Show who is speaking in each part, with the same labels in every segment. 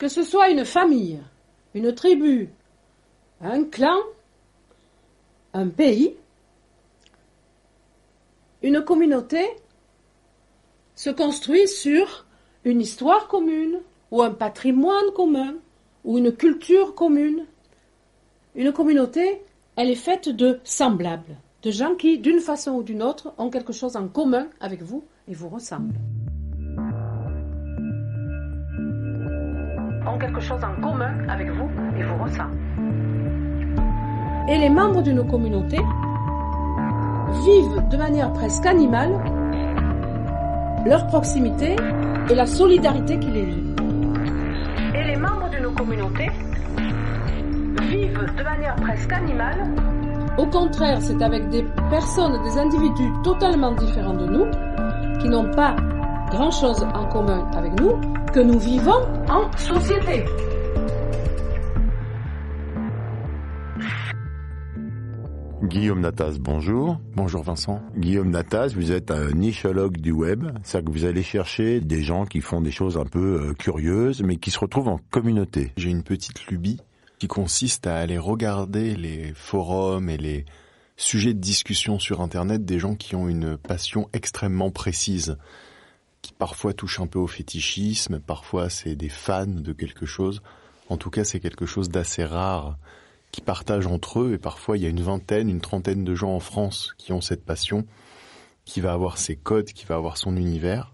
Speaker 1: Que ce soit une famille, une tribu, un clan, un pays, une communauté se construit sur une histoire commune, ou un patrimoine commun, ou une culture commune. Une communauté, elle est faite de semblables, de gens qui, d'une façon ou d'une autre, ont quelque chose en commun avec vous et vous ressemblent. Quelque chose en commun avec vous et vous ressemblent. Et les membres d'une communauté vivent de manière presque animale leur proximité et la solidarité qui les lie. Et les membres de nos communautés vivent de manière presque animale. Au contraire, c'est avec des personnes, des individus totalement différents de nous, qui n'ont pas grand-chose en commun avec nous, que nous vivons en société.
Speaker 2: Guillaume Natas, bonjour.
Speaker 3: Bonjour Vincent.
Speaker 2: Guillaume Natas, vous êtes un nichologue du web, c'est-à-dire que vous allez chercher des gens qui font des choses un peu euh, curieuses, mais qui se retrouvent en communauté.
Speaker 3: J'ai une petite lubie qui consiste à aller regarder les forums et les sujets de discussion sur Internet des gens qui ont une passion extrêmement précise, qui parfois touche un peu au fétichisme, parfois c'est des fans de quelque chose. En tout cas, c'est quelque chose d'assez rare qui partagent entre eux, et parfois il y a une vingtaine, une trentaine de gens en France qui ont cette passion, qui va avoir ses codes, qui va avoir son univers.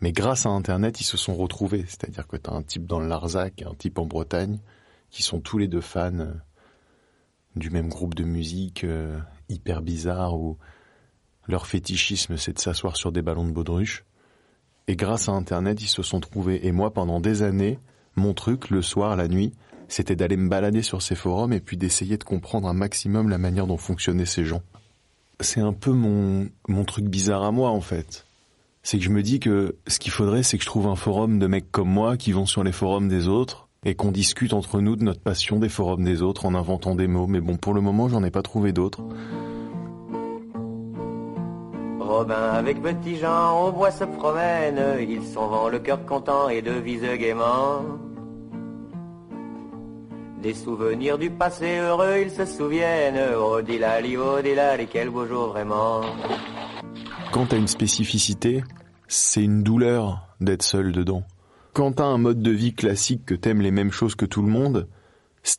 Speaker 3: Mais grâce à Internet, ils se sont retrouvés. C'est-à-dire que tu as un type dans le Larzac et un type en Bretagne, qui sont tous les deux fans euh, du même groupe de musique euh, hyper bizarre, où leur fétichisme c'est de s'asseoir sur des ballons de baudruche. Et grâce à Internet, ils se sont trouvés. Et moi, pendant des années, mon truc, le soir, la nuit, c'était d'aller me balader sur ces forums et puis d'essayer de comprendre un maximum la manière dont fonctionnaient ces gens. C'est un peu mon, mon truc bizarre à moi en fait. C'est que je me dis que ce qu'il faudrait c'est que je trouve un forum de mecs comme moi qui vont sur les forums des autres et qu'on discute entre nous de notre passion des forums des autres en inventant des mots. Mais bon, pour le moment, j'en ai pas trouvé d'autres.
Speaker 4: Robin avec Petit Jean, on voit se promène, ils sont vent le cœur content et devise gaiement. Des souvenirs du passé heureux, ils se souviennent. Oh dilali, oh dilali, quel beau jour vraiment.
Speaker 3: Quand t'as une spécificité, c'est une douleur d'être seul dedans. Quand t'as un mode de vie classique que t'aimes les mêmes choses que tout le monde,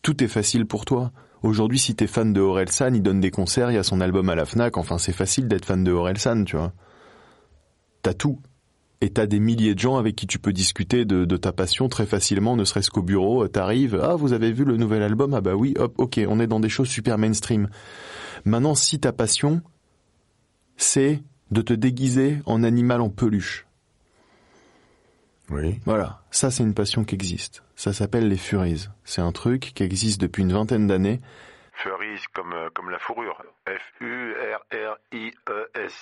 Speaker 3: tout est facile pour toi. Aujourd'hui, si t'es fan de Orelsan, il donne des concerts, il y a son album à la FNAC, enfin c'est facile d'être fan de Orelsan, tu vois. T'as tout. Et t'as des milliers de gens avec qui tu peux discuter de, de ta passion très facilement, ne serait-ce qu'au bureau. T'arrives, ah vous avez vu le nouvel album? Ah bah oui, hop, ok, on est dans des choses super mainstream. Maintenant, si ta passion, c'est de te déguiser en animal en peluche.
Speaker 2: Oui.
Speaker 3: Voilà, ça c'est une passion qui existe. Ça s'appelle les Furies. C'est un truc qui existe depuis une vingtaine d'années.
Speaker 2: Furries comme, euh, comme la fourrure. F-U-R-R-I-E-S.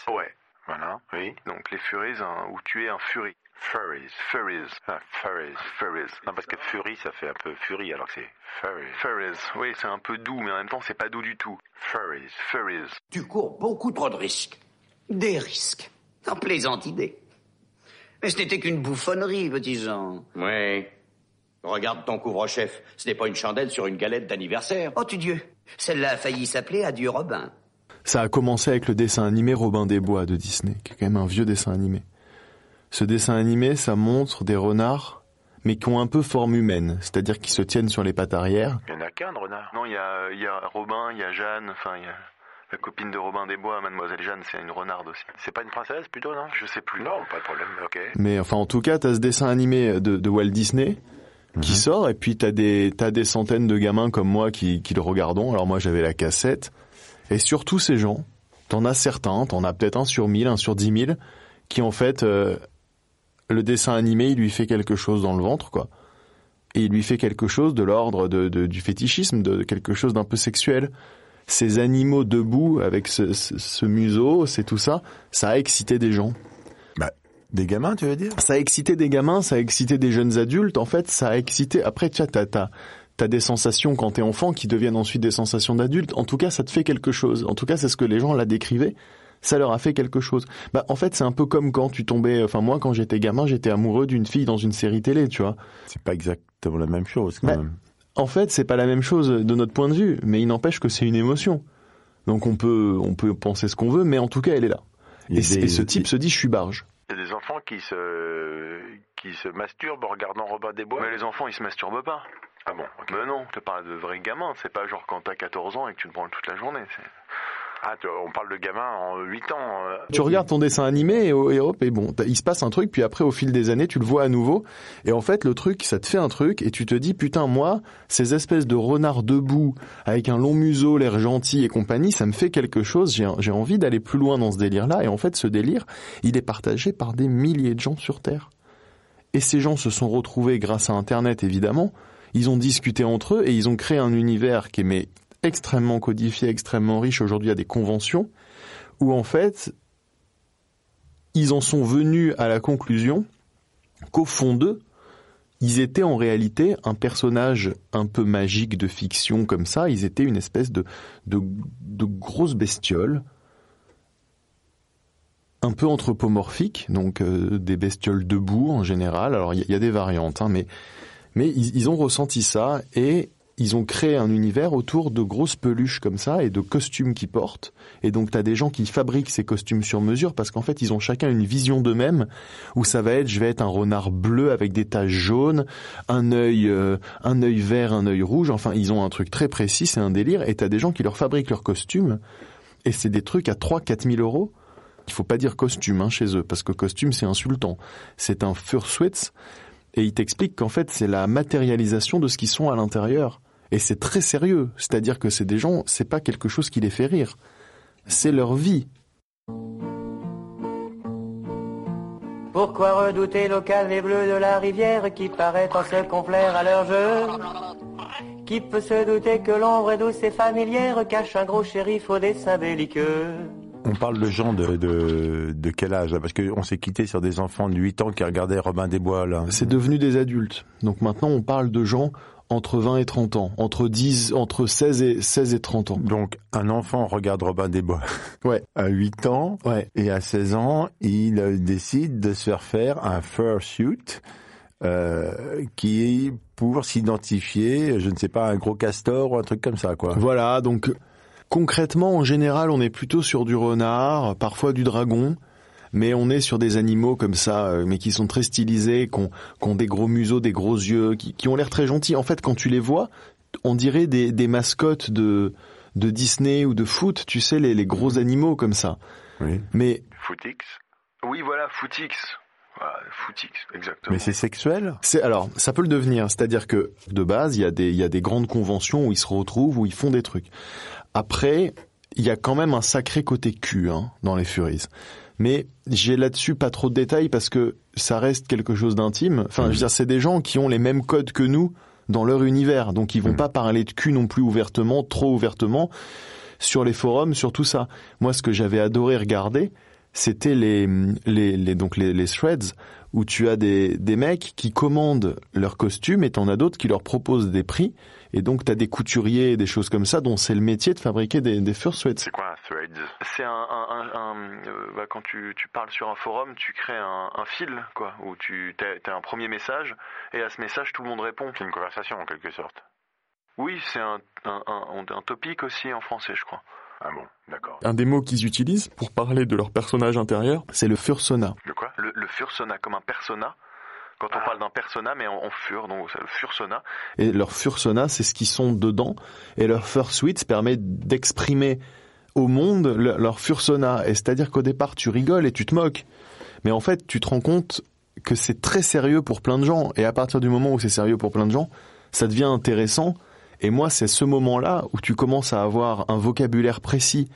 Speaker 2: Ouais. Voilà, oui. Donc les Furies, hein, où tu es un Fury. Furries, Furries, ah, Furries, Furries. Non, parce que Fury, ça fait un peu Fury, alors que c'est Furries. Furries, oui, c'est un peu doux, mais en même temps, c'est pas doux du tout. Furries, Furries.
Speaker 5: Tu cours beaucoup trop de risques. Des risques. En plaisante idée. Mais ce n'était qu'une bouffonnerie, petit Jean.
Speaker 6: Oui. Regarde ton couvre-chef. Ce n'est pas une chandelle sur une galette d'anniversaire.
Speaker 5: Oh, tu Dieu. Celle-là a failli s'appeler Adieu Robin.
Speaker 3: Ça a commencé avec le dessin animé Robin des Bois de Disney, qui est quand même un vieux dessin animé. Ce dessin animé, ça montre des renards, mais qui ont un peu forme humaine, c'est-à-dire qui se tiennent sur les pattes arrière.
Speaker 2: Il y en a qu'un de renard. Non, il y a, il y a Robin, il y a Jeanne, enfin, il y a la copine de Robin des Bois, Mademoiselle Jeanne, c'est une renarde aussi. C'est pas une princesse plutôt, non? Je sais plus. Non, pas de problème, ok.
Speaker 3: Mais enfin, en tout cas, t'as ce dessin animé de, de Walt Disney qui sort, et puis t'as des, t'as des centaines de gamins comme moi qui, qui le regardons. Alors moi, j'avais la cassette. Et surtout ces gens, t'en as certains, t'en as peut-être un sur mille, un sur dix mille, qui en fait euh, le dessin animé, il lui fait quelque chose dans le ventre, quoi. Et il lui fait quelque chose de l'ordre de, de- du fétichisme, de quelque chose d'un peu sexuel. Ces animaux debout avec ce, ce- ce museau, c'est tout ça, ça a excité des gens.
Speaker 7: Des gamins, tu veux dire?
Speaker 3: Ça a excité des gamins, ça a excité des jeunes adultes. En fait, ça a excité. Après, tu as, t'as, des sensations quand t'es enfant qui deviennent ensuite des sensations d'adulte. En tout cas, ça te fait quelque chose. En tout cas, c'est ce que les gens la décrivaient. Ça leur a fait quelque chose. Bah, en fait, c'est un peu comme quand tu tombais. Enfin, moi, quand j'étais gamin, j'étais amoureux d'une fille dans une série télé, tu vois.
Speaker 7: C'est pas exactement la même chose, quand
Speaker 3: Bah,
Speaker 7: même.
Speaker 3: En fait, c'est pas la même chose de notre point de vue, mais il n'empêche que c'est une émotion. Donc on peut, on peut penser ce qu'on veut, mais en tout cas, elle est là. Et,
Speaker 7: des-
Speaker 3: et ce type se dit, je suis barge.
Speaker 2: Il y a des enfants qui se, qui se masturbent en regardant Robin des Bois. Mais les enfants, ils se masturbent pas. Ah bon Mais non, tu parles de vrais gamins. C'est pas genre quand t'as 14 ans et que tu te branles toute la journée. c'est- Ah, on parle de gamins en 8 ans. euh.
Speaker 3: Tu regardes ton dessin animé et, hop, et bon, il se passe un truc, puis après, au fil des années, tu le vois à nouveau. Et en fait, le truc, ça te fait un truc, et tu te dis, putain, moi, ces espèces de renards debout, avec un long museau, l'air gentil et compagnie, ça me fait quelque chose, j'ai envie d'aller plus loin dans ce délire-là. Et en fait, ce délire, il est partagé par des milliers de gens sur Terre. Et ces gens se sont retrouvés grâce à Internet, évidemment. Ils ont discuté entre eux et ils ont créé un univers qui est mais, extrêmement codifié, extrêmement riche. Aujourd'hui, a des conventions où en fait, ils en sont venus à la conclusion qu'au fond d'eux, ils étaient en réalité un personnage un peu magique de fiction comme ça. Ils étaient une espèce de, de, de grosse bestiole, un peu anthropomorphique, donc euh, des bestioles debout en général. Alors il y, a- des variantes, hein, mais, mais ils ont ressenti ça et ils ont créé un univers autour de grosses peluches comme ça et de costumes qu'ils portent. Et donc tu as des gens qui fabriquent ces costumes sur mesure parce qu'en fait ils ont chacun une vision d'eux-mêmes où ça va être je vais être un renard bleu avec des taches jaunes, un œil euh, un œil vert, un œil rouge. Enfin ils ont un truc très précis, c'est un délire. Et t'as des gens qui leur fabriquent leurs costumes et c'est des trucs à 3 4 000 euros. Il faut pas dire costume hein, chez eux parce que costume c'est insultant. C'est un fursuit et ils t'expliquent qu'en fait c'est la matérialisation de ce qu'ils sont à l'intérieur. Et c'est très sérieux, c'est-à-dire que c'est des gens, c'est pas quelque chose qui les fait rire, c'est leur vie.
Speaker 4: Pourquoi redouter l'eau calme et bleue de la rivière qui paraît en se complaire à leur jeu? Qui peut se douter que l'ombre est douce et familière cache un gros shérif au dessin belliqueux?
Speaker 7: On parle de gens de, de, de quel âge là? Parce qu'on s'est quitté sur des enfants de 8 ans qui regardaient Robin des Bois là.
Speaker 3: C'est devenu des adultes. Donc maintenant on parle de gens entre 20 et 30 ans, entre 10, entre 16 et 16 et 30 ans.
Speaker 7: Donc un enfant regarde Robin des Bois
Speaker 3: Ouais.
Speaker 7: à 8 ans
Speaker 3: Ouais.
Speaker 7: et à 16 ans, il euh, décide de se faire faire un fursuit euh, qui est pour s'identifier, je ne sais pas, un gros castor ou un truc comme ça quoi.
Speaker 3: Voilà, donc concrètement en général on est plutôt sur du renard, parfois du dragon. Mais on est sur des animaux comme ça, euh, mais qui sont très stylisés, qui ont, qui ont des gros museaux, des gros yeux, qui, qui ont l'air très gentils. En fait, quand tu les vois, on dirait des, des mascottes de, de Disney ou de foot, tu sais, les, les gros animaux comme ça.
Speaker 7: Oui.
Speaker 3: Mais
Speaker 2: Footix Oui, voilà, Footix. Voilà, Footix, exactement.
Speaker 7: Mais c'est sexuel?
Speaker 3: C'est alors, ça peut le devenir. C'est-à-dire que de base, il y a des, il y a des grandes conventions où ils se retrouvent, où ils font des trucs. Après, il y a quand même un sacré côté cul hein, dans les Furies. Mais j'ai là-dessus pas trop de détails parce que ça reste quelque chose d'intime. Enfin, je veux dire, c'est des gens qui ont les mêmes codes que nous dans leur univers, donc ils vont pas parler de cul non plus ouvertement, trop ouvertement sur les forums, sur tout ça. Moi, ce que j'avais adoré regarder, c'était les, les, les donc les, les threads où tu as des, des mecs qui commandent leurs costumes et t'en as d'autres qui leur proposent des prix. Et donc, tu as des couturiers et des choses comme ça dont c'est le métier de fabriquer des, des fursuits.
Speaker 2: C'est quoi un thread? C'est un, un, un, un- euh, bah, quand tu, tu parles sur un forum, tu crées un, un fil, quoi, où tu as, un premier message et à ce message tout le monde répond. C'est une conversation en quelque sorte. Oui, c'est un, un, un, un topic aussi en français, je crois. Ah bon, d'accord.
Speaker 3: Un des mots qu'ils utilisent pour parler de leur personnage intérieur, c'est le fursona.
Speaker 2: Le quoi? Le, le fursona, comme un persona. Quand on parle d'un persona, mais en, en fur, donc c'est le fursona.
Speaker 3: Et leur fursona, c'est ce qu'ils sont dedans. Et leur fursuit permet d'exprimer au monde le- leur fursona. Et c'est-à-dire qu'au départ, tu rigoles et tu te moques. Mais en fait, tu te rends compte que c'est très sérieux pour plein de gens. Et à partir du moment où c'est sérieux pour plein de gens, ça devient intéressant. Et moi, c'est ce moment-là où tu commences à avoir un vocabulaire précis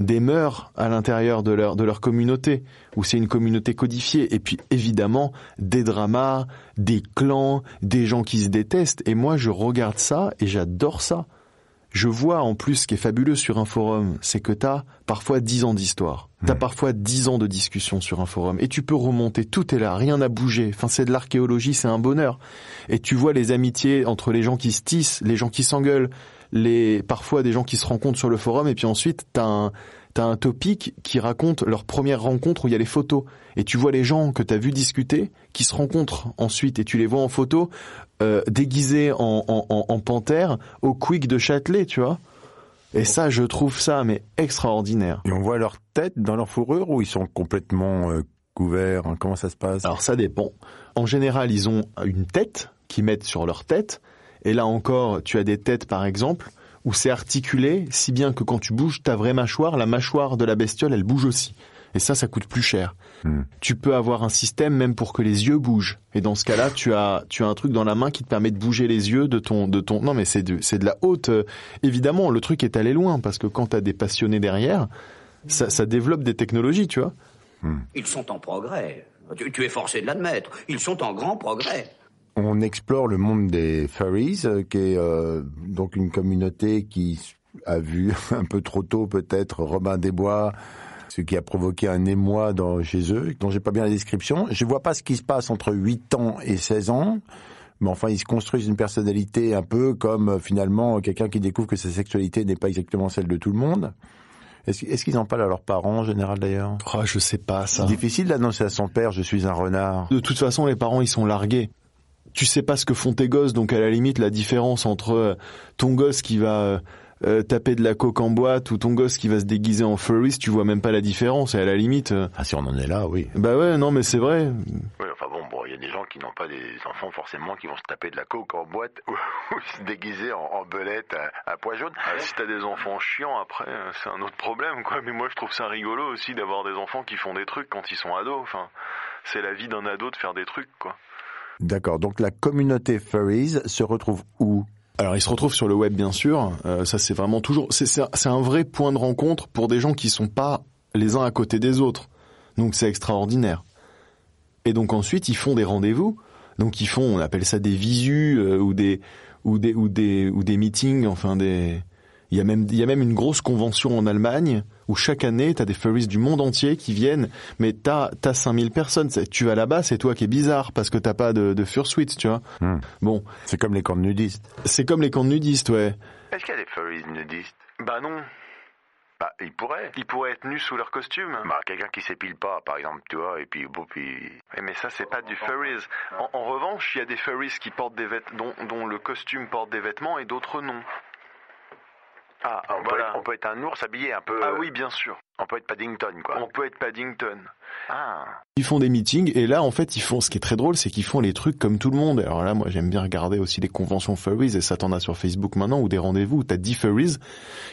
Speaker 3: des mœurs à l'intérieur de leur de leur communauté où c'est une communauté codifiée et puis évidemment des dramas, des clans, des gens qui se détestent et moi je regarde ça et j'adore ça. Je vois en plus ce qui est fabuleux sur un forum, c'est que t'as parfois dix ans d'histoire. T'as parfois dix ans de discussion sur un forum. Et tu peux remonter, tout est là, rien n'a bougé. Enfin, c'est de l'archéologie, c'est un bonheur. Et tu vois les amitiés entre les gens qui se tissent, les gens qui s'engueulent, les, parfois des gens qui se rencontrent sur le forum, et puis ensuite, t'as un, t'as un topic qui raconte leur première rencontre où il y a les photos. Et tu vois les gens que t'as vu discuter, qui se rencontrent ensuite, et tu les vois en photo, euh, déguisés en, en, en, en panthère, au Quick de Châtelet, tu vois. Et ça, je trouve ça, mais extraordinaire.
Speaker 7: Et on voit leur tête dans leur fourrure ou ils sont complètement euh, couverts hein Comment ça se passe?
Speaker 3: Alors ça dépend. En général, ils ont une tête qu'ils mettent sur leur tête. Et là encore, tu as des têtes, par exemple, où c'est articulé, si bien que quand tu bouges ta vraie mâchoire, la mâchoire de la bestiole, elle bouge aussi. Et ça, ça coûte plus cher.
Speaker 7: Hmm.
Speaker 3: Tu peux avoir un système même pour que les yeux bougent. Et dans ce cas-là, tu as, tu as un truc dans la main qui te permet de bouger les yeux de ton, de ton. Non, mais c'est de, c'est de la haute. euh, évidemment, le truc est allé loin parce que quand t'as des passionnés derrière, ça, ça développe des technologies, tu vois.
Speaker 5: Ils sont en progrès. Tu, tu es forcé de l'admettre. Ils sont en grand progrès.
Speaker 7: On explore le monde des furries, euh, qui est euh, donc une communauté qui a vu un peu trop tôt peut-être Robin des Bois, ce qui a provoqué un émoi dans, chez eux, dont j'ai pas bien la description. Je vois pas ce qui se passe entre 8 ans et 16 ans. Mais enfin, ils se construisent une personnalité un peu comme euh, finalement quelqu'un qui découvre que sa sexualité n'est pas exactement celle de tout le monde. Est-ce qu'ils en parlent à leurs parents en général d'ailleurs?
Speaker 3: Oh, je sais pas ça.
Speaker 7: C'est difficile d'annoncer à son père je suis un renard.
Speaker 3: De toute façon, les parents, ils sont largués. Tu sais pas ce que font tes gosses, donc à la limite, la différence entre euh, ton gosse qui va euh, euh, taper de la coke en boîte ou ton gosse qui va se déguiser en furries, tu vois même pas la différence. Et à la limite, euh,
Speaker 7: Ah si on en est là, oui.
Speaker 3: bah ouais, non, mais c'est vrai.
Speaker 2: Oui, enfin bon, bon, il y a des gens qui n'ont pas des enfants forcément qui vont se taper de la coke en boîte ou, ou se déguiser en, en belette à, à pois jaune. Ah, si t'as des enfants chiants, après, c'est un autre problème, quoi. Mais moi, je trouve ça rigolo aussi d'avoir des enfants qui font des trucs quand ils sont ados. Enfin, c'est la vie d'un ado de faire des trucs, quoi.
Speaker 7: D'accord. Donc la communauté furries se retrouve où?
Speaker 3: Alors, ils se retrouvent sur le web, bien sûr. Euh, ça, c'est vraiment toujours. C'est un vrai point de rencontre pour des gens qui sont pas les uns à côté des autres. Donc, c'est extraordinaire. Et donc ensuite, ils font des rendez-vous. Donc, ils font, on appelle ça des visus euh, ou des ou des ou des ou des meetings. Enfin, des. Il y a même il y a même une grosse convention en Allemagne où chaque année, t'as des furries du monde entier qui viennent. Mais t'as t'as 5000 personnes. Tu vas là-bas, c'est toi qui es bizarre parce que t'as pas de, de fursuite, tu vois.
Speaker 7: Hmm.
Speaker 3: Bon,
Speaker 7: C'est comme les camps de nudistes.
Speaker 3: c'est comme les camps de nudistes, ouais.
Speaker 2: Est-ce qu'il y a des furries nudistes? Bah non. Bah, ils pourraient. Ils pourraient être nus sous leur costume. Bah, quelqu'un qui s'épile pas, par exemple, tu vois, et puis, bon, puis... Ouais, mais ça, c'est pas du furries. En, en revanche, il y a des furries qui portent des vêtements, dont, dont le costume porte des vêtements et d'autres non. Ah, on, peut être, on peut être un ours habillé un peu... Ah oui, bien sûr. On peut être Paddington, quoi. On peut être Paddington. Ah.
Speaker 3: Ils font des meetings et là en fait ils font ce qui est très drôle c'est qu'ils font les trucs comme tout le monde. Alors là moi j'aime bien regarder aussi les conventions furries et ça t'en a sur Facebook maintenant ou des rendez-vous où t'as 10 furries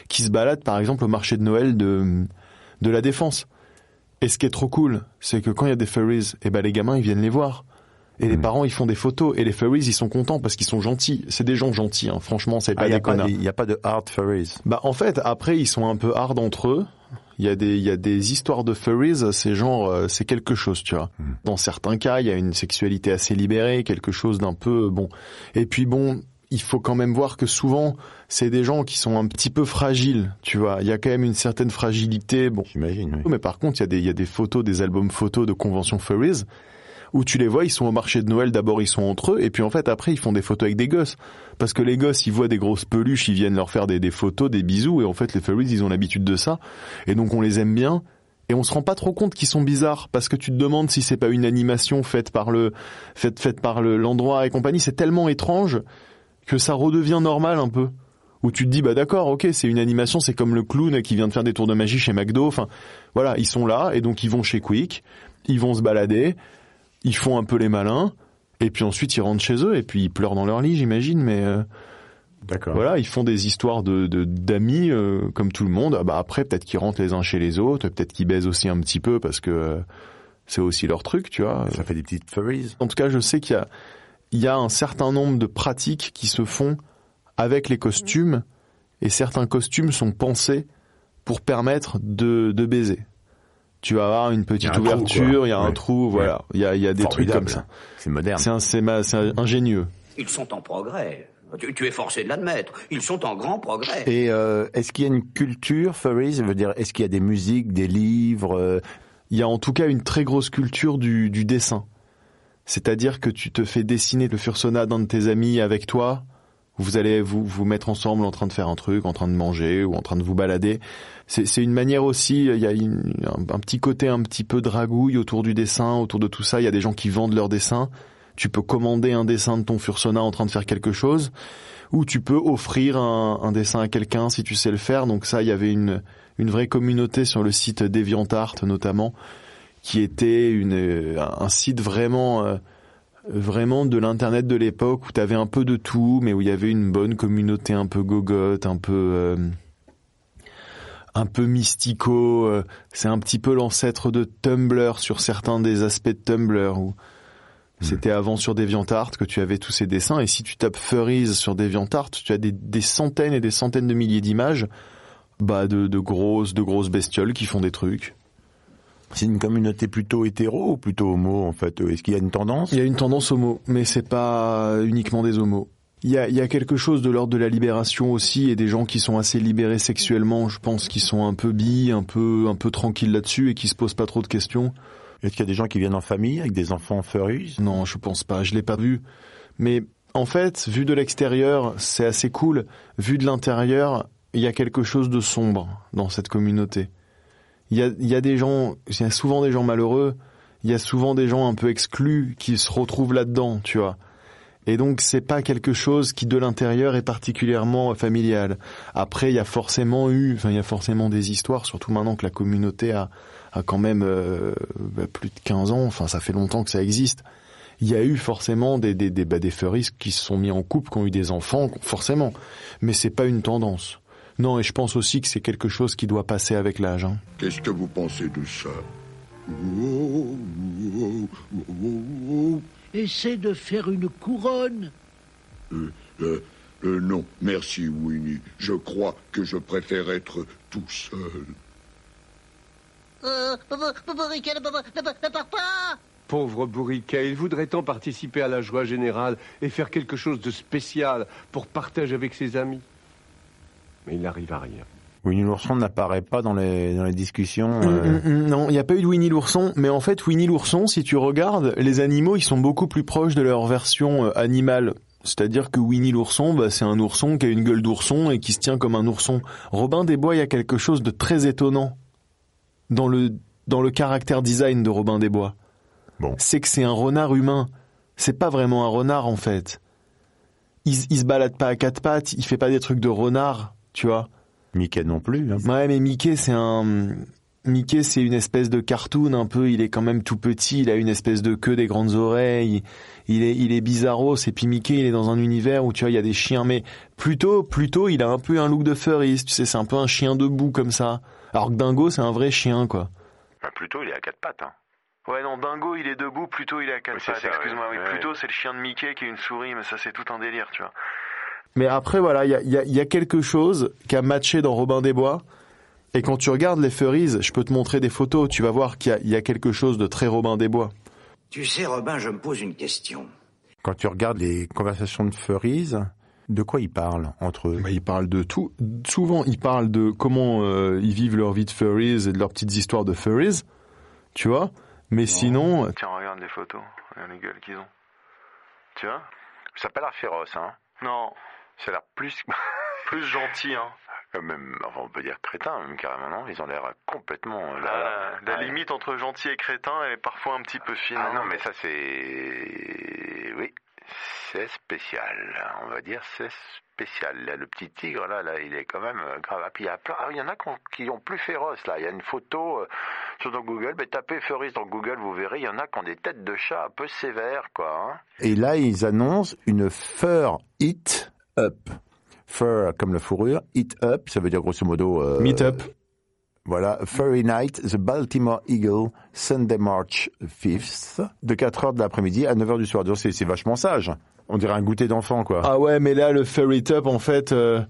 Speaker 3: qui se baladent par exemple au marché de Noël de de la défense. Et ce qui est trop cool c'est que quand il y a des furries et ben les gamins ils viennent les voir. Et les parents ils font des photos et les furries ils sont contents parce qu'ils sont gentils. C'est des gens gentils hein. franchement c'est pas
Speaker 7: Ah, il n'y
Speaker 3: des
Speaker 7: pas
Speaker 3: connards.
Speaker 7: des- y a pas de hard furries.
Speaker 3: Bah en fait après ils sont un peu hard entre eux. Il y a des il y a des histoires de furries, c'est genre euh, c'est quelque chose, tu vois. Dans certains cas, il y a une sexualité assez libérée, quelque chose d'un peu bon. Et puis bon, il faut quand même voir que souvent c'est des gens qui sont un petit peu fragiles, tu vois. Il y a quand même une certaine fragilité, bon.
Speaker 7: J'imagine, oui.
Speaker 3: Mais par contre, il y a des il y a des photos, des albums photos de conventions furries où tu les vois, ils sont au marché de Noël, d'abord ils sont entre eux, et puis en fait après ils font des photos avec des gosses. Parce que les gosses, ils voient des grosses peluches, ils viennent leur faire des, photos, des bisous, et en fait les furries, ils ont l'habitude de ça. Et donc on les aime bien, et on se rend pas trop compte qu'ils sont bizarres, parce que tu te demandes si c'est pas une animation faite par le, faite, faite par le, l'endroit et compagnie, c'est tellement étrange que ça redevient normal un peu. Où tu te dis, bah d'accord, ok, c'est une animation, c'est comme le clown qui vient de faire des tours de magie chez McDo, enfin, voilà, ils sont là, et donc ils vont chez Quick, ils vont se balader, ils font un peu les malins, et puis ensuite ils rentrent chez eux, et puis ils pleurent dans leur lit, j'imagine, mais euh,
Speaker 7: D'accord.
Speaker 3: voilà, ils font des histoires de de- d'amis euh, comme tout le monde. Ah bah après, peut-être qu'ils rentrent les uns chez les autres, peut-être qu'ils baisent aussi un petit peu parce que euh, c'est aussi leur truc, tu vois.
Speaker 7: Ça fait des petites furries.
Speaker 3: En tout cas, je sais qu'il y a il y a un certain nombre de pratiques qui se font avec les costumes, et certains costumes sont pensés pour permettre de, de baiser. Tu vas avoir une petite
Speaker 7: Il y a un trou,
Speaker 3: ouverture, il y a un
Speaker 7: Ouais.
Speaker 3: trou, voilà. Il y a, il y a des trucs
Speaker 7: Formidable.
Speaker 3: comme ça.
Speaker 7: C'est moderne.
Speaker 3: C'est un- c'est ma- c'est un- ingénieux.
Speaker 5: Ils sont en progrès. Tu, tu es forcé de l'admettre. Ils sont en grand progrès.
Speaker 7: Et euh, est-ce qu'il y a une culture furries Je veux dire, est-ce qu'il y a des musiques, des livres euh,
Speaker 3: Il y a en tout cas une très grosse culture du, du dessin. C'est-à-dire que tu te fais dessiner le fursona d'un de tes amis avec toi. Vous allez vous, vous mettre ensemble en train de faire un truc, en train de manger ou en train de vous balader. C'est une manière aussi, il y a une- un, un petit côté un petit peu dragouille autour du dessin, autour de tout ça. Il y a des gens qui vendent leurs dessins. Tu peux commander un dessin de ton fursona en train de faire quelque chose. Ou tu peux offrir un, un dessin à quelqu'un si tu sais le faire. Donc ça, il y avait une, une vraie communauté sur le site DeviantArt notamment, qui était une, un site vraiment, euh, vraiment de l'internet de l'époque où tu avais un peu de tout, mais où il y avait une bonne communauté un peu gogotte, un peu, euh, un peu mystico. euh, C'est un petit peu l'ancêtre de Tumblr sur certains des aspects de Tumblr où c'était avant sur DeviantArt que tu avais tous ces dessins. Et si tu tapes Furries sur DeviantArt, tu as des, des centaines et des centaines de milliers d'images, bah de, de grosses, de grosses bestioles qui font des trucs.
Speaker 7: C'est une communauté plutôt hétéro ou plutôt homo en fait Est-ce qu'il y a une tendance?
Speaker 3: Il y a une tendance homo, mais c'est pas uniquement des homos. Il y a, il y a quelque chose de l'ordre de la libération aussi, et des gens qui sont assez libérés sexuellement, je pense, qui sont un peu bi, un peu, un peu tranquilles là-dessus et qui se posent pas trop de questions.
Speaker 7: Est-ce qu'il y a des gens qui viennent en famille avec des enfants furries
Speaker 3: Non, je pense pas, je l'ai pas vu. Mais en fait, vu de l'extérieur, c'est assez cool. Vu de l'intérieur, il y a quelque chose de sombre dans cette communauté. Il y a, y a des gens, il y a souvent des gens malheureux, il y a souvent des gens un peu exclus qui se retrouvent là-dedans, tu vois. Et donc c'est pas quelque chose qui de l'intérieur est particulièrement familial. Après il y a forcément eu, enfin il y a forcément des histoires, surtout maintenant que la communauté a, a quand même euh, bah, plus de 15 ans, enfin ça fait longtemps que ça existe. Il y a eu forcément des des des, bah, des qui se sont mis en couple, qui ont eu des enfants, forcément. Mais c'est pas une tendance. Non, et je pense aussi que c'est quelque chose qui doit passer avec l'âge. hein.
Speaker 8: Qu'est-ce que vous pensez de ça?
Speaker 9: Essaie de faire une couronne.
Speaker 8: Euh, euh, euh, non, merci Winnie. Je crois que je préfère être tout seul.
Speaker 9: Bourriquet ne part ne part pas
Speaker 10: Pauvre Bourriquet, il voudrait tant participer à la joie générale et faire quelque chose de spécial pour partager avec ses amis. Mais il n'arrive à rien.
Speaker 7: Winnie l'ourson n'apparaît pas dans les, dans les discussions.
Speaker 3: Hum,
Speaker 7: euh,
Speaker 3: hum, hum, Non, il n'y a pas eu de Winnie l'ourson, mais en fait Winnie l'ourson, si tu regardes, les animaux, ils sont beaucoup plus proches de leur version euh, animale. C'est-à-dire que Winnie l'ourson, bah, c'est un ourson qui a une gueule d'ourson et qui se tient comme un ourson. Robin des Bois, il y a quelque chose de très étonnant dans le dans le caractère design de Robin des Bois.
Speaker 7: Bon.
Speaker 3: C'est que c'est un renard humain. C'est pas vraiment un renard en fait. Il, il se balade pas à quatre pattes, il fait pas des trucs de renard, tu vois.
Speaker 7: Mickey non plus. hein.
Speaker 3: Ouais, mais Mickey, c'est un. Mickey, c'est une espèce de cartoon un peu. Il est quand même tout petit. Il a une espèce de queue, des grandes oreilles. Il est, il est bizarros. Et puis Mickey, il est dans un univers où tu vois, il y a des chiens. Mais plutôt, plutôt, il a un peu un look de furries. Tu sais, c'est un peu un chien debout comme ça. Alors que Dingo, c'est un vrai chien, quoi.
Speaker 2: Bah, plutôt, il est à quatre pattes. Hein.
Speaker 11: Ouais, non, Dingo, il est debout, plutôt il est à quatre
Speaker 2: Oui,
Speaker 11: pattes. Excuse-moi,
Speaker 2: ouais.
Speaker 11: oui.
Speaker 2: Ouais.
Speaker 11: Plutôt, c'est le chien de Mickey qui est une souris, mais ça, c'est tout un délire, tu vois.
Speaker 3: Mais après, voilà, il y a, il y a- il y a quelque chose qui a matché dans Robin des Bois. Et quand tu regardes les furries, je peux te montrer des photos. Tu vas voir qu'il y a, il y a quelque chose de très Robin des Bois.
Speaker 5: Tu sais, Robin, je me pose une question.
Speaker 7: Quand tu regardes les conversations de furries, de quoi ils parlent entre eux?
Speaker 3: Bah, ils parlent de tout. Souvent, ils parlent de comment euh, ils vivent leur vie de furries et de leurs petites histoires de furries, tu vois? Mais sinon,
Speaker 11: Tiens, regarde les photos. Regarde les gueules qu'ils ont. Tu vois?
Speaker 2: Ça n'a pas l'air féroce, hein?
Speaker 11: Non,
Speaker 2: Ça a l'air plus.
Speaker 11: plus gentil, hein.
Speaker 2: euh, même, enfin, on peut dire crétin, même carrément, non? Ils ont l'air complètement. euh,
Speaker 11: La,
Speaker 2: là,
Speaker 11: la
Speaker 2: ouais.
Speaker 11: limite entre gentil et crétin est parfois un petit peu fine.
Speaker 2: Ah
Speaker 11: hein.
Speaker 2: non, mais ça c'est. Oui, c'est spécial. On va dire c'est spécial. Là, le petit tigre, là, là, il est quand même euh, grave. Ah, puis il y a plein. ah, il y en a qui ont, plus féroce, là. Il y a une photo euh, sur dans Google. Mais tapez Furries dans Google, vous verrez, il y en a qui ont des têtes de chat un peu sévères, quoi. hein.
Speaker 7: Et là, ils annoncent une Fur It Up. Fur comme la fourrure, It Up, ça veut dire grosso modo... euh,
Speaker 3: meet up.
Speaker 7: Voilà, Furry Night, The Baltimore Eagle, Sunday March 5th, de 4h de l'après-midi à 9h du soir. Donc c'est c'est vachement sage. On dirait un goûter d'enfant, quoi.
Speaker 3: Ah ouais, mais là, le furry top, en fait, euh,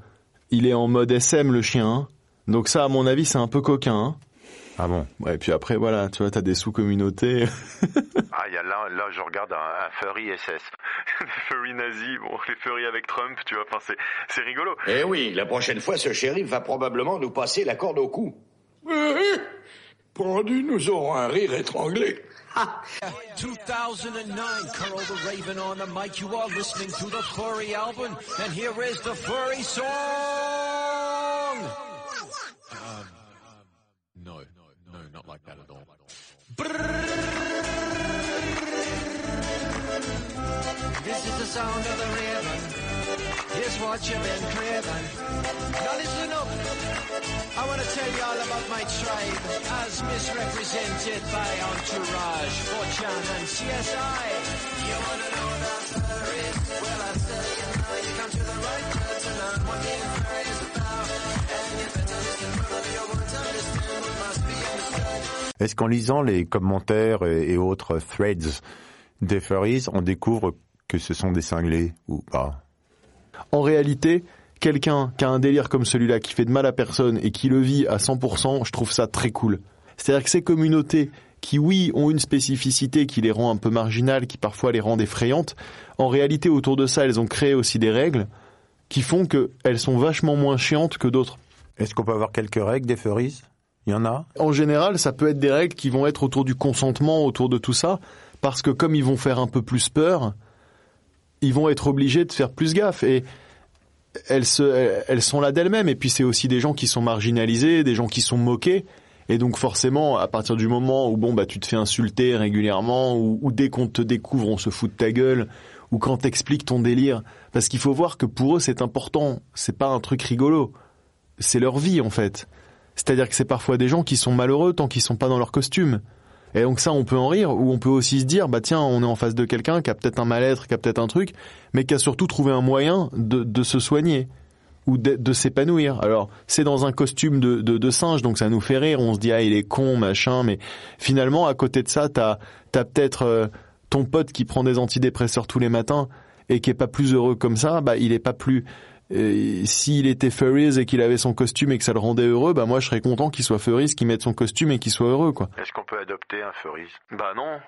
Speaker 3: il est en mode SM, le chien. hein. Donc ça, à mon avis, c'est un peu coquin. Hein
Speaker 7: ah bon?
Speaker 3: Ouais, et puis après, voilà, tu vois, t'as des sous-communautés.
Speaker 2: ah, il y a là, là, je regarde un, un furry SS. Les furry nazis, bon, les furry avec Trump, tu vois, enfin, c'est, c'est rigolo.
Speaker 6: Eh oui, la prochaine fois, ce shérif va probablement nous passer la corde au cou.
Speaker 8: Pendu, nous aurons un rire étranglé.
Speaker 12: 2009, Carl the Raven on the mic. You are listening to the Furry album, and here is the Furry song.
Speaker 13: Um, no, no, not like that at all.
Speaker 12: This is the sound of the raven. Here's what you've been craving. Now listen up. I want to tell you all about my tribe, as misrepresented by Entourage, Fortune, and CSI. You want to know about furries? Well, I tell you now, you come to the right place to learn what being furry is about. And you better listen understood.
Speaker 7: Est-ce qu'en lisant les commentaires et autres threads des furries, on découvre que ce sont des cinglés ou pas
Speaker 3: En réalité, quelqu'un qui a un délire comme celui-là, qui fait de mal à personne et qui le vit à 100%, je trouve ça très cool. C'est-à-dire que ces communautés qui, oui, ont une spécificité qui les rend un peu marginales, qui parfois les rend effrayantes, en réalité, autour de ça, elles ont créé aussi des règles qui font qu'elles sont vachement moins chiantes que d'autres.
Speaker 7: Est-ce qu'on peut avoir quelques règles des furries Il y en a?
Speaker 3: En général, ça peut être des règles qui vont être autour du consentement, autour de tout ça, parce que comme ils vont faire un peu plus peur, ils vont être obligés de faire plus gaffe. Et elles, se, elles sont là d'elles-mêmes. Et puis c'est aussi des gens qui sont marginalisés, des gens qui sont moqués. Et donc forcément, à partir du moment où bon bah tu te fais insulter régulièrement, ou, dès qu'on te découvre, on se fout de ta gueule, ou quand t'expliques ton délire, parce qu'il faut voir que pour eux c'est important. C'est pas un truc rigolo. C'est leur vie en fait. C'est-à-dire que c'est parfois des gens qui sont malheureux tant qu'ils sont pas dans leur costume. Et donc ça, on peut en rire, ou on peut aussi se dire, bah tiens, on est en face de quelqu'un qui a peut-être un mal-être, qui a peut-être un truc, mais qui a surtout trouvé un moyen de, de se soigner ou de, de s'épanouir. Alors, c'est dans un costume de, de, de, singe, donc ça nous fait rire, on se dit, ah, il est con, machin, mais finalement, à côté de ça, t'as as, peut-être euh, ton pote qui prend des antidépresseurs tous les matins et qui est pas plus heureux comme ça, bah il est pas plus s'il était furries et qu'il avait son costume et que ça le rendait heureux, bah moi je serais content qu'il soit furries, qu'il mette son costume et qu'il soit heureux quoi.
Speaker 2: Est-ce qu'on peut adopter un furries Bah non.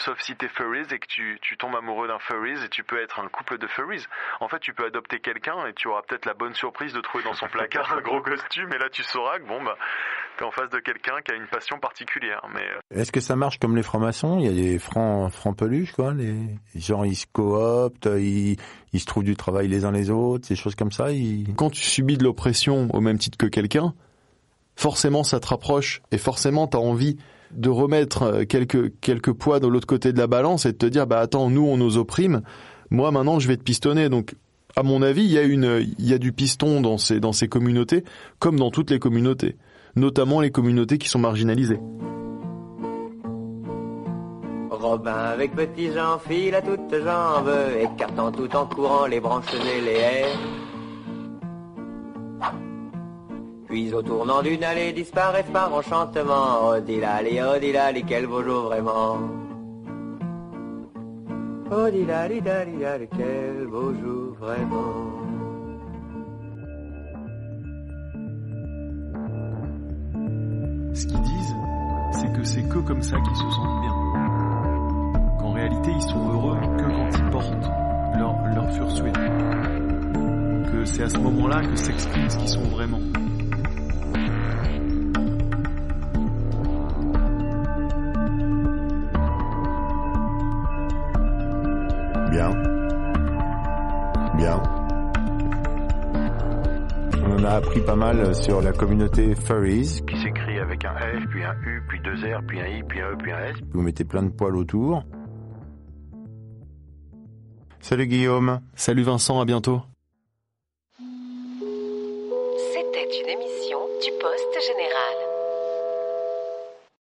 Speaker 2: Sauf si t'es furries et que tu, tu tombes amoureux d'un furries et tu peux être un couple de furries. En fait, tu peux adopter quelqu'un et tu auras peut-être la bonne surprise de trouver dans son placard un gros costume et là tu sauras que bon bah t'es en face de quelqu'un qui a une passion particulière. Mais
Speaker 7: est-ce que ça marche comme les francs-maçons? Il y a des francs francs peluches quoi. Les gens ils se cooptent, ils, ils se trouvent du travail les uns les autres, ces choses comme ça. Ils...
Speaker 3: Quand tu subis de l'oppression au même titre que quelqu'un, forcément ça te rapproche et forcément t'as envie de remettre quelques quelques poids de l'autre côté de la balance et de te dire bah attends nous on nous opprime, moi maintenant je vais te pistonner donc à mon avis il y a une il y a du piston dans ces dans ces communautés comme dans toutes les communautés notamment les communautés qui sont marginalisées.
Speaker 4: Robin avec petit Jean file à toutes jambes, écartant tout en courant les branches les haies. Puis au tournant d'une allée disparaissent par enchantement. Odilali, odilali, quel beau jour vraiment. Odilali, dali, quel beau jour vraiment.
Speaker 3: Ce qu'ils disent, c'est que c'est que comme ça qu'ils se sentent bien. Qu'en réalité, ils sont heureux que quand ils portent leur, leur fursuit. Que c'est à ce moment-là que s'exprime ce qu'ils sont vraiment.
Speaker 7: Appris pas mal sur la communauté Furries.
Speaker 2: Qui s'écrit avec un F, puis un U, puis deux R, puis un I, puis un E, puis un S.
Speaker 7: Vous mettez plein de poils autour. Salut Guillaume.
Speaker 3: Salut Vincent, à bientôt.
Speaker 14: C'était une émission du Poste Général.